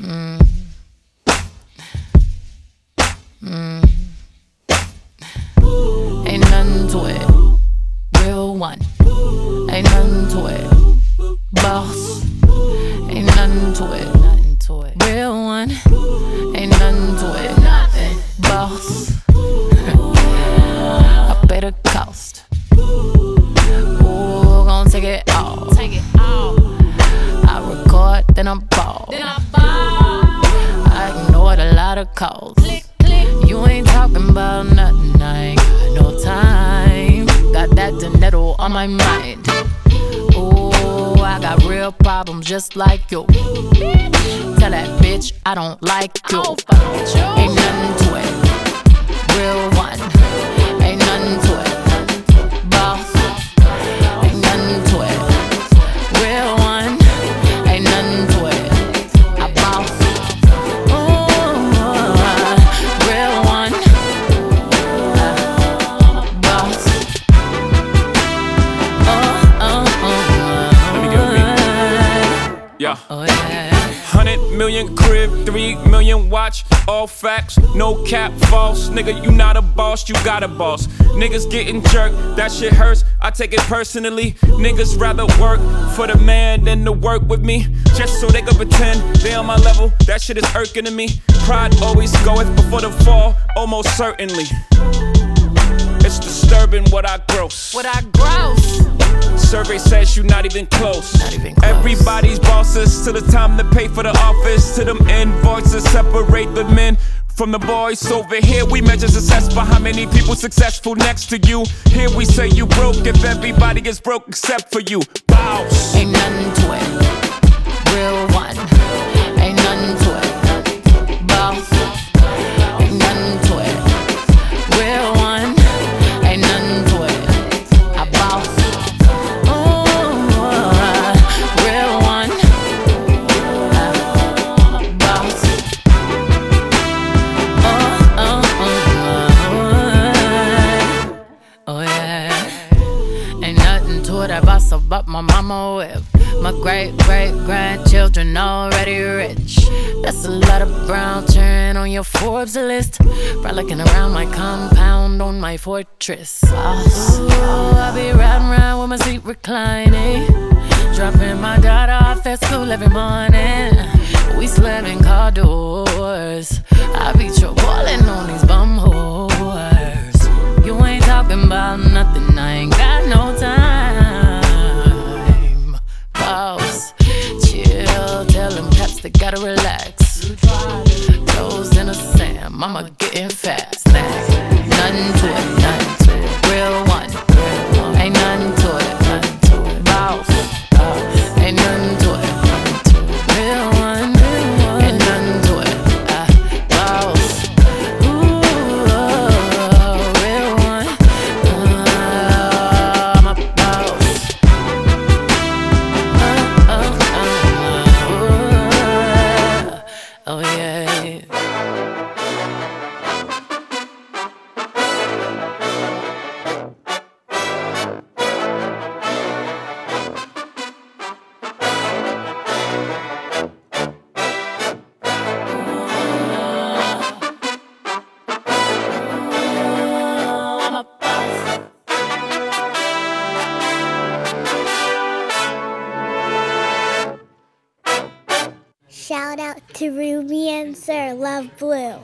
Mm. Mm. Ain't nothing to it. Ball. Then I ignored a lot of calls. You ain't talking about nothing, I ain't got no time. Got that dinero on my mind. Ooh, I got real problems just like you. Tell that bitch I don't like you. Ain't nothing to Yeah. Oh, yeah. Hundred million crib, three million watch, all facts, no cap, false. Nigga, you not a boss, you got a boss. Niggas getting jerked, that shit hurts, I take it personally. Niggas rather work for the man than to work with me. Just so they can pretend they on my level, that shit is irking to me. Pride always goeth before the fall, almost certainly. It's disturbing what I gross. What I gross. Survey says you not even close. Not even close. Everybody's bosses till the time to pay for the office. To them invoices separate the men from the boys. Over here we measure success by how many people successful next to you. Here we say you broke if everybody is broke except for you. Bows. Ain't nothing to it. Nothing I boss about my mama whip. My great great grandchildren already rich. That's a lot of brown turn on your Forbes list. Frolicking around my compound on my fortress. Oh, I be riding around with my seat reclining. Dropping my daughter off at school every morning. We slamming car doors. I mama getting fat. Snack. Nothing to it, nothing Shout out to Rumi and Sir Love Blue.